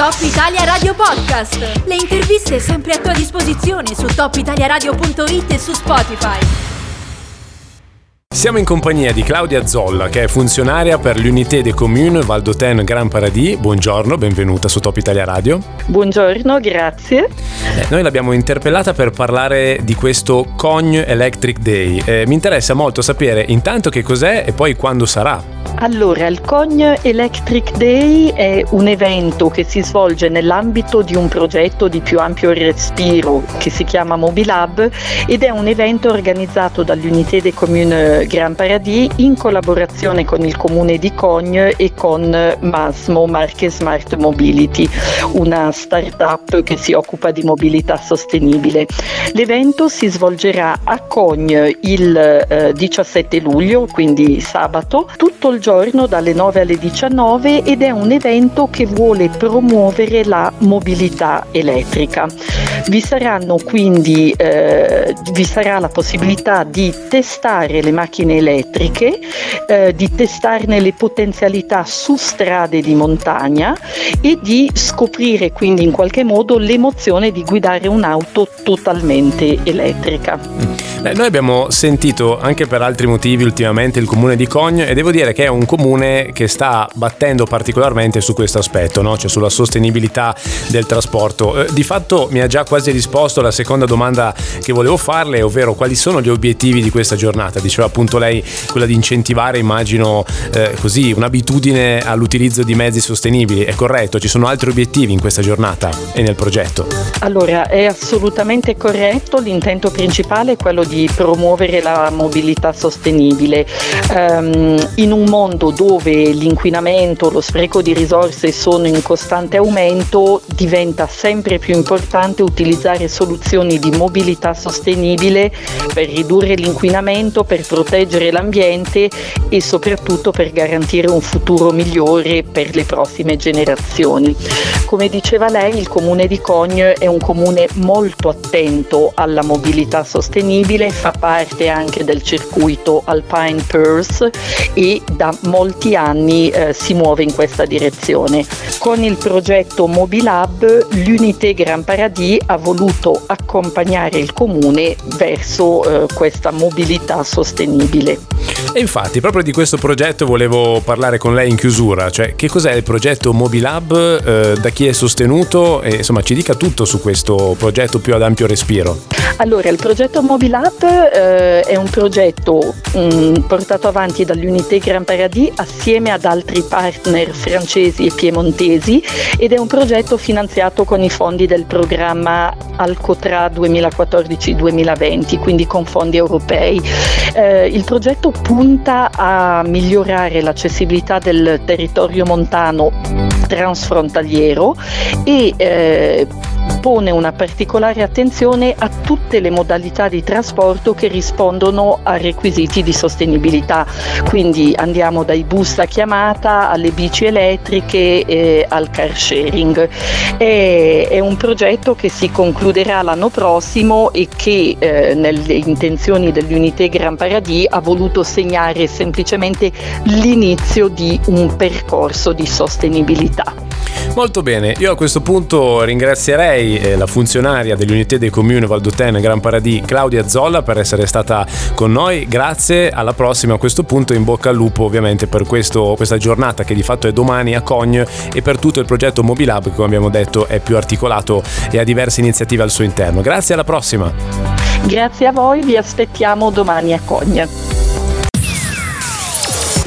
Top Italia Radio Podcast. Le interviste sempre a tua disposizione su topitaliaradio.it e su Spotify. Siamo in compagnia di Claudia Zolla, che è funzionaria per l'Unité des Communes Valdoten Grand Paradis. Buongiorno, benvenuta su Top Italia Radio. Buongiorno, grazie. Eh, noi l'abbiamo interpellata per parlare di questo Cogne Electric Day. Eh, mi interessa molto sapere intanto che cos'è e poi quando sarà. Allora, il Cogne Electric Day è un evento che si svolge nell'ambito di un progetto di più ampio respiro che si chiama Mobilab ed è un evento organizzato dall'Unité des Communes Grand Paradis in collaborazione con il comune di Cogne e con Masmo Marche Smart Mobility, una start-up che si occupa di mobilità sostenibile. L'evento si svolgerà a Cogne il eh, 17 luglio, quindi sabato, tutto il giorno dalle 9 alle 19 ed è un evento che vuole promuovere la mobilità elettrica. Vi saranno quindi eh, vi sarà la possibilità di testare le macchine elettriche, eh, di testarne le potenzialità su strade di montagna e di scoprire quindi in qualche modo l'emozione di guidare un'auto totalmente elettrica. Eh, noi abbiamo sentito anche per altri motivi ultimamente il comune di Cogne e devo dire che è un comune che sta battendo particolarmente su questo aspetto, no? cioè sulla sostenibilità del trasporto. Eh, di fatto mi ha già quasi risposto alla seconda domanda che volevo farle, ovvero quali sono gli obiettivi di questa giornata. Diceva appunto lei quella di incentivare, immagino, eh, così un'abitudine all'utilizzo di mezzi sostenibili. È corretto? Ci sono altri obiettivi in questa giornata e nel progetto? Allora, è assolutamente corretto. L'intento principale è quello di promuovere la mobilità sostenibile. Um, in un mondo dove l'inquinamento, lo spreco di risorse sono in costante aumento, diventa sempre più importante utilizzare soluzioni di mobilità sostenibile per ridurre l'inquinamento, per proteggere l'ambiente e soprattutto per garantire un futuro migliore per le prossime generazioni. Come diceva lei, il comune di Cogne è un comune molto attento alla mobilità sostenibile fa parte anche del circuito Alpine Pearls e da molti anni eh, si muove in questa direzione. Con il progetto Mobilab l'Unité Grand Paradis ha voluto accompagnare il comune verso eh, questa mobilità sostenibile. E infatti proprio di questo progetto volevo parlare con lei in chiusura, cioè che cos'è il progetto Mobilab, eh, da chi è sostenuto e insomma ci dica tutto su questo progetto più ad ampio respiro. Allora, il progetto Mobilab eh, è un progetto mh, mm, portato avanti dall'Unité Grand Paradis assieme ad altri partner francesi e piemontesi ed è un progetto finanziato con i fondi del programma Alcotra 2014-2020, quindi con fondi europei. Eh, il progetto punta a migliorare l'accessibilità del territorio montano transfrontaliero e eh, pone una particolare attenzione a tutte le modalità di trasporto che rispondono a requisiti di sostenibilità. Quindi andiamo dai bus a chiamata alle bici elettriche e al car sharing. È, è un progetto che si concluderà l'anno prossimo e che eh, nelle intenzioni dell'Unité Grand Paradis ha voluto segnare semplicemente l'inizio di un percorso di sostenibilità. Molto bene, io a questo punto ringrazierei eh, la funzionaria dell'Unità dei Comuni Valdoten Gran Paradis, Claudia Zolla, per essere stata con noi. Grazie, alla prossima. A questo punto in bocca al lupo ovviamente per questo, questa giornata che di fatto è domani a Cogne e per tutto il progetto Mobilab che come abbiamo detto è più articolato e ha diverse iniziative al suo interno. Grazie, alla prossima. Grazie a voi, vi aspettiamo domani a Cogne.